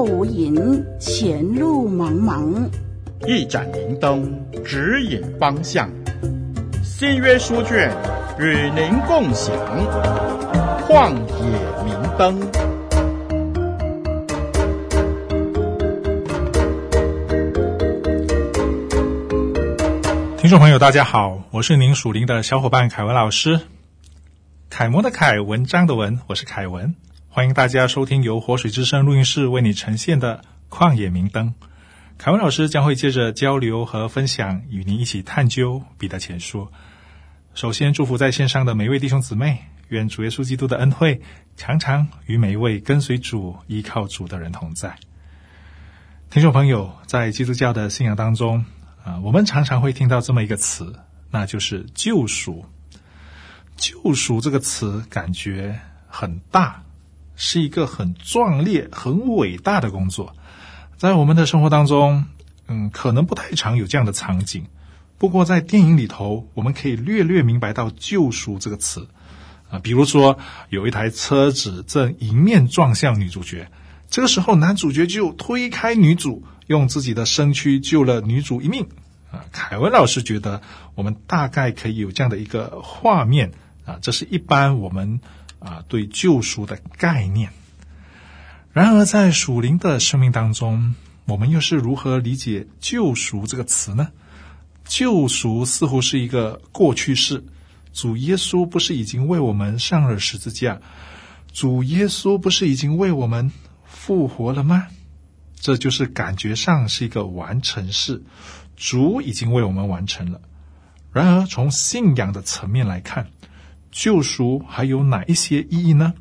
后无影，前路茫茫。一盏明灯指引方向，新约书卷与您共享。旷野明灯。听众朋友，大家好，我是您属灵的小伙伴凯文老师。楷模的楷，文章的文，我是凯文。欢迎大家收听由活水之声录音室为你呈现的《旷野明灯》。凯文老师将会接着交流和分享，与您一起探究彼得前书。首先，祝福在线上的每一位弟兄姊妹，愿主耶稣基督的恩惠常常与每一位跟随主、依靠主的人同在。听众朋友，在基督教的信仰当中，啊，我们常常会听到这么一个词，那就是救赎。救赎这个词感觉很大。是一个很壮烈、很伟大的工作，在我们的生活当中，嗯，可能不太常有这样的场景。不过在电影里头，我们可以略略明白到“救赎”这个词啊。比如说，有一台车子正迎面撞向女主角，这个时候男主角就推开女主，用自己的身躯救了女主一命啊。凯文老师觉得，我们大概可以有这样的一个画面啊，这是一般我们。啊，对救赎的概念。然而，在属灵的生命当中，我们又是如何理解“救赎”这个词呢？救赎似乎是一个过去式。主耶稣不是已经为我们上了十字架？主耶稣不是已经为我们复活了吗？这就是感觉上是一个完成式。主已经为我们完成了。然而，从信仰的层面来看，救赎还有哪一些意义呢？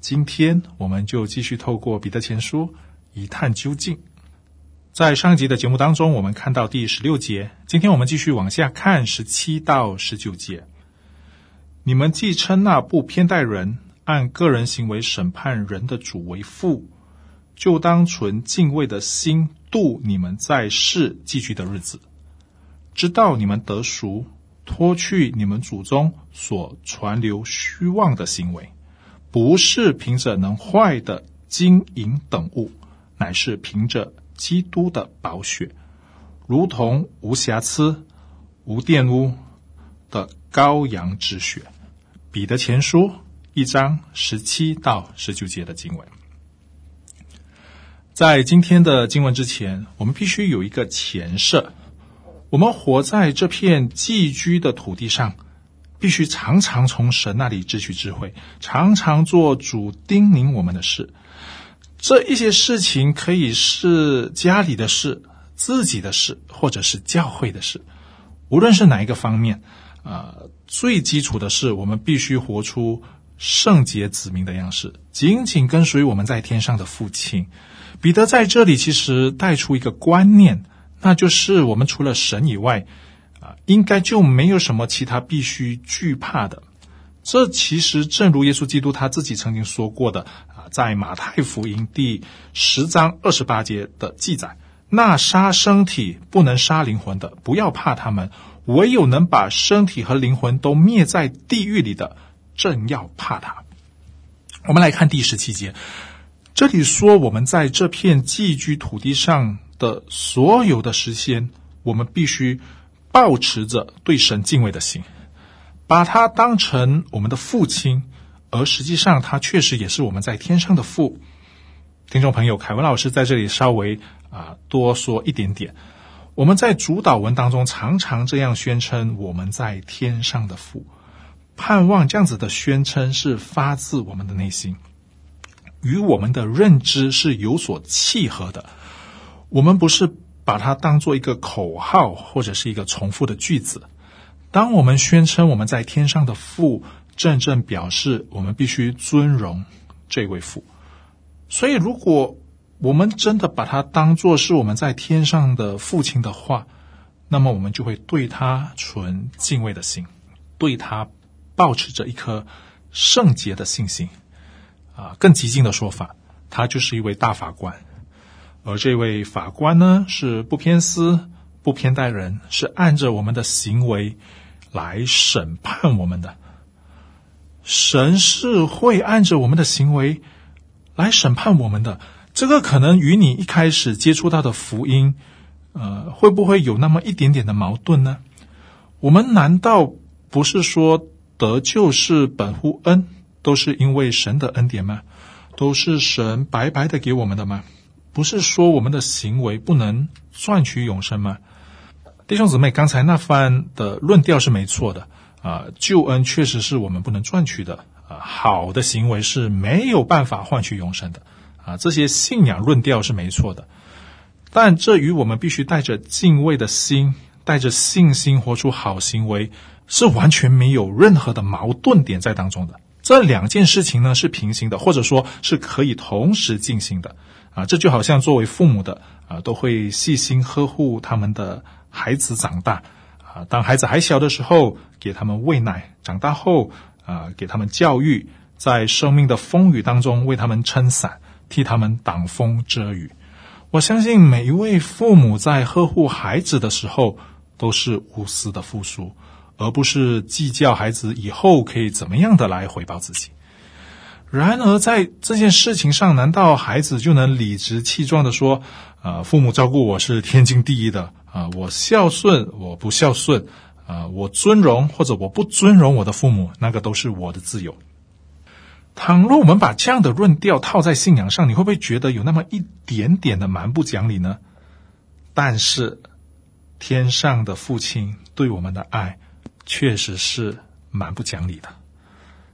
今天我们就继续透过彼得前书一探究竟。在上一集的节目当中，我们看到第十六节，今天我们继续往下看十七到十九节。你们既称那不偏待人、按个人行为审判人的主为父，就当存敬畏的心度你们在世寄居的日子，知道你们得赎。脱去你们祖宗所传流虚妄的行为，不是凭着能坏的金银等物，乃是凭着基督的宝血，如同无瑕疵、无玷污的羔羊之血。彼得前书一章十七到十九节的经文。在今天的经文之前，我们必须有一个前设。我们活在这片寄居的土地上，必须常常从神那里汲取智慧，常常做主叮咛我们的事。这一些事情可以是家里的事、自己的事，或者是教会的事。无论是哪一个方面，呃，最基础的是我们必须活出圣洁子民的样式，紧紧跟随我们在天上的父亲。彼得在这里其实带出一个观念。那就是我们除了神以外，啊，应该就没有什么其他必须惧怕的。这其实正如耶稣基督他自己曾经说过的啊，在马太福音第十章二十八节的记载：“那杀身体不能杀灵魂的，不要怕他们；唯有能把身体和灵魂都灭在地狱里的，正要怕他。”我们来看第十七节，这里说我们在这片寄居土地上。的所有的时间，我们必须保持着对神敬畏的心，把他当成我们的父亲，而实际上他确实也是我们在天上的父。听众朋友，凯文老师在这里稍微啊多说一点点。我们在主祷文当中常常这样宣称我们在天上的父，盼望这样子的宣称是发自我们的内心，与我们的认知是有所契合的。我们不是把它当做一个口号或者是一个重复的句子。当我们宣称我们在天上的父，正正表示我们必须尊荣这位父。所以，如果我们真的把它当做是我们在天上的父亲的话，那么我们就会对他存敬畏的心，对他抱持着一颗圣洁的信心。啊，更激进的说法，他就是一位大法官。而这位法官呢，是不偏私、不偏待人，是按着我们的行为来审判我们的。神是会按着我们的行为来审判我们的。这个可能与你一开始接触到的福音，呃，会不会有那么一点点的矛盾呢？我们难道不是说得救是本乎恩，都是因为神的恩典吗？都是神白白的给我们的吗？不是说我们的行为不能赚取永生吗？弟兄姊妹，刚才那番的论调是没错的啊，救恩确实是我们不能赚取的啊，好的行为是没有办法换取永生的。啊，这些信仰论调是没错的，但这与我们必须带着敬畏的心，带着信心活出好行为，是完全没有任何的矛盾点在当中的。这两件事情呢，是平行的，或者说是可以同时进行的。啊，这就好像作为父母的啊，都会细心呵护他们的孩子长大。啊，当孩子还小的时候，给他们喂奶；长大后，啊，给他们教育，在生命的风雨当中为他们撑伞。替他们挡风遮雨，我相信每一位父母在呵护孩子的时候都是无私的付出，而不是计较孩子以后可以怎么样的来回报自己。然而，在这件事情上，难道孩子就能理直气壮地说：“啊、呃，父母照顾我是天经地义的啊、呃，我孝顺，我不孝顺啊、呃，我尊荣或者我不尊荣我的父母，那个都是我的自由。”倘若我们把这样的论调套在信仰上，你会不会觉得有那么一点点的蛮不讲理呢？但是，天上的父亲对我们的爱，确实是蛮不讲理的。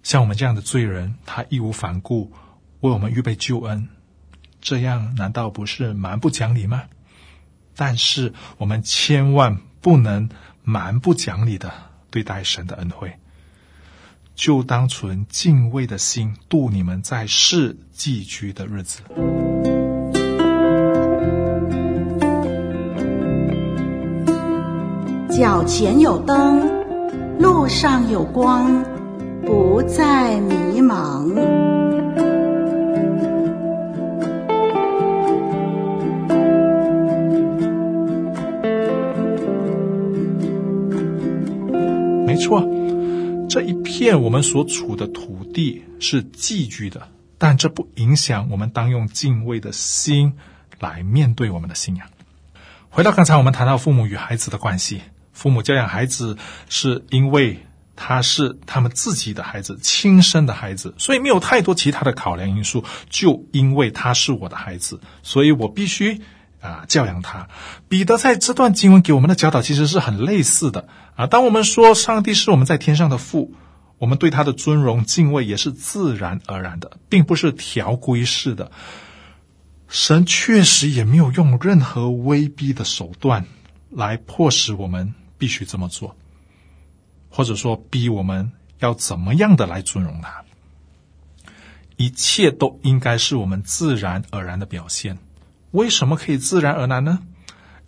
像我们这样的罪人，他义无反顾为我们预备救恩，这样难道不是蛮不讲理吗？但是，我们千万不能蛮不讲理的对待神的恩惠。就当存敬畏的心度你们在世寄居的日子。脚前有灯，路上有光，不再迷茫。没错。这一片我们所处的土地是寄居的，但这不影响我们当用敬畏的心来面对我们的信仰。回到刚才我们谈到父母与孩子的关系，父母教养孩子是因为他是他们自己的孩子，亲生的孩子，所以没有太多其他的考量因素。就因为他是我的孩子，所以我必须。啊，教养他。彼得在这段经文给我们的教导其实是很类似的啊。当我们说上帝是我们在天上的父，我们对他的尊荣敬畏也是自然而然的，并不是条规式的。神确实也没有用任何威逼的手段来迫使我们必须这么做，或者说逼我们要怎么样的来尊荣他。一切都应该是我们自然而然的表现。为什么可以自然而然呢？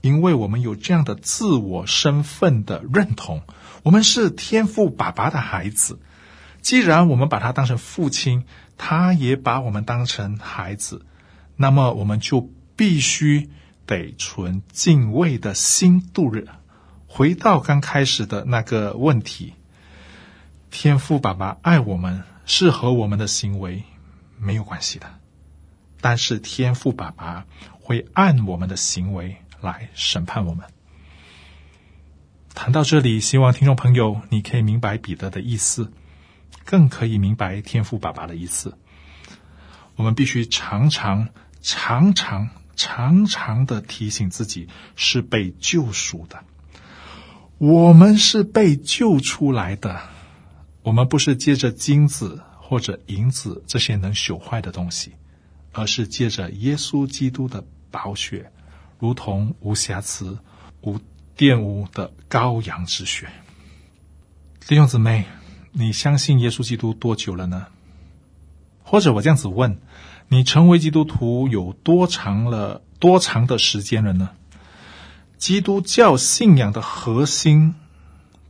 因为我们有这样的自我身份的认同，我们是天赋爸爸的孩子。既然我们把他当成父亲，他也把我们当成孩子，那么我们就必须得存敬畏的心度日。回到刚开始的那个问题，天父爸爸爱我们是和我们的行为没有关系的。但是天父爸爸会按我们的行为来审判我们。谈到这里，希望听众朋友你可以明白彼得的意思，更可以明白天父爸爸的意思。我们必须常常、常常、常常的提醒自己是被救赎的，我们是被救出来的，我们不是借着金子或者银子这些能朽坏的东西。而是借着耶稣基督的宝血，如同无瑕疵、无玷污的羔羊之血。弟兄姊妹，你相信耶稣基督多久了呢？或者我这样子问，你成为基督徒有多长了？多长的时间了呢？基督教信仰的核心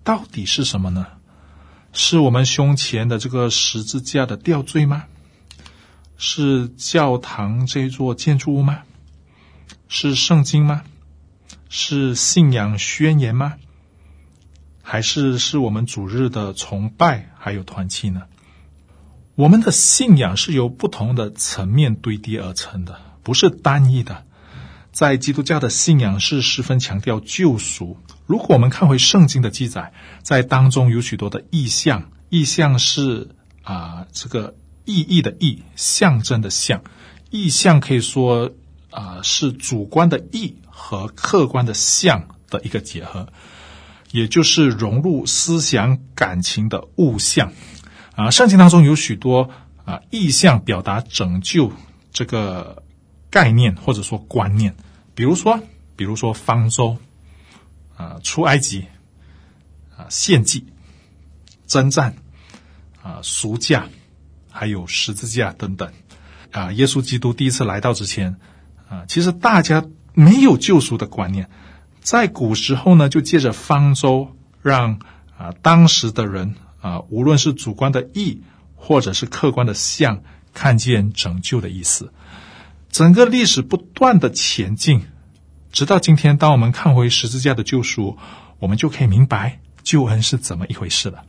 到底是什么呢？是我们胸前的这个十字架的吊坠吗？是教堂这座建筑物吗？是圣经吗？是信仰宣言吗？还是是我们主日的崇拜还有团契呢？我们的信仰是由不同的层面堆叠而成的，不是单一的。在基督教的信仰是十分强调救赎。如果我们看回圣经的记载，在当中有许多的意象，意象是啊、这个意义的意，象征的象，意象可以说啊、是主观的意和客观的象的一个结合，也就是融入思想感情的物象啊、圣经当中有许多啊、意象，表达拯救这个。概念或者说观念，比如说，比如说方舟，啊、出埃及，啊、献祭，征战，啊、呃，赎价，还有十字架等等，啊、耶稣基督第一次来到之前，啊、其实大家没有救赎的观念，在古时候呢，就借着方舟，让啊、当时的人啊、无论是主观的意，或者是客观的象，看见拯救的意思。整个历史不断的前进，直到今天，当我们看回十字架的救赎，我们就可以明白救恩是怎么一回事了。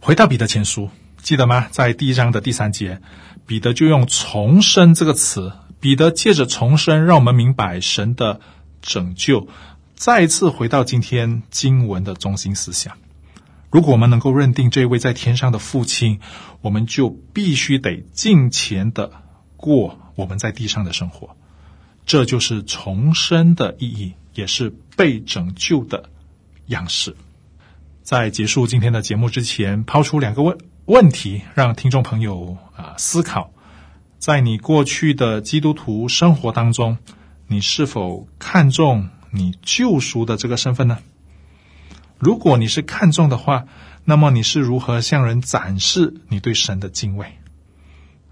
回到彼得前书，记得吗？在第一章的第三节，彼得就用“重生”这个词。彼得借着重生，让我们明白神的拯救，再一次回到今天经文的中心思想。如果我们能够认定这位在天上的父亲，我们就必须得敬虔的过我们在地上的生活，这就是重生的意义，也是被拯救的样式。在结束今天的节目之前，抛出两个问问题，让听众朋友啊、思考：在你过去的基督徒生活当中，你是否看重你救赎的这个身份呢？如果你是看重的话，那么你是如何向人展示你对神的敬畏？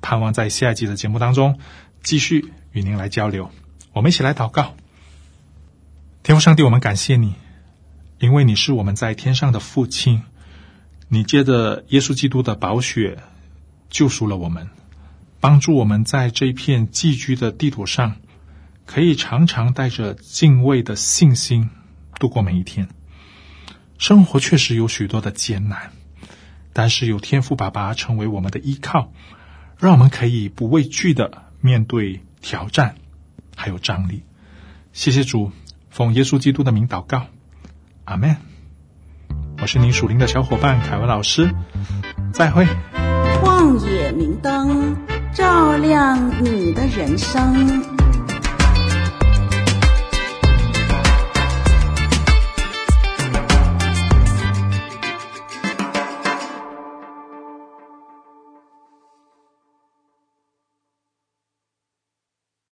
盼望在下一集的节目当中继续与您来交流。我们一起来祷告，天父上帝，我们感谢你，因为你是我们在天上的父亲。你借着耶稣基督的宝血救赎了我们，帮助我们在这一片寄居的地图上，可以常常带着敬畏的信心度过每一天。生活确实有许多的艰难，但是有天父爸爸成为我们的依靠。让我们可以不畏惧的面对挑战，还有张力。谢谢主，奉耶稣基督的名祷告，阿门。我是您属灵的小伙伴凯文老师，再会。旷野明灯照亮你的人生。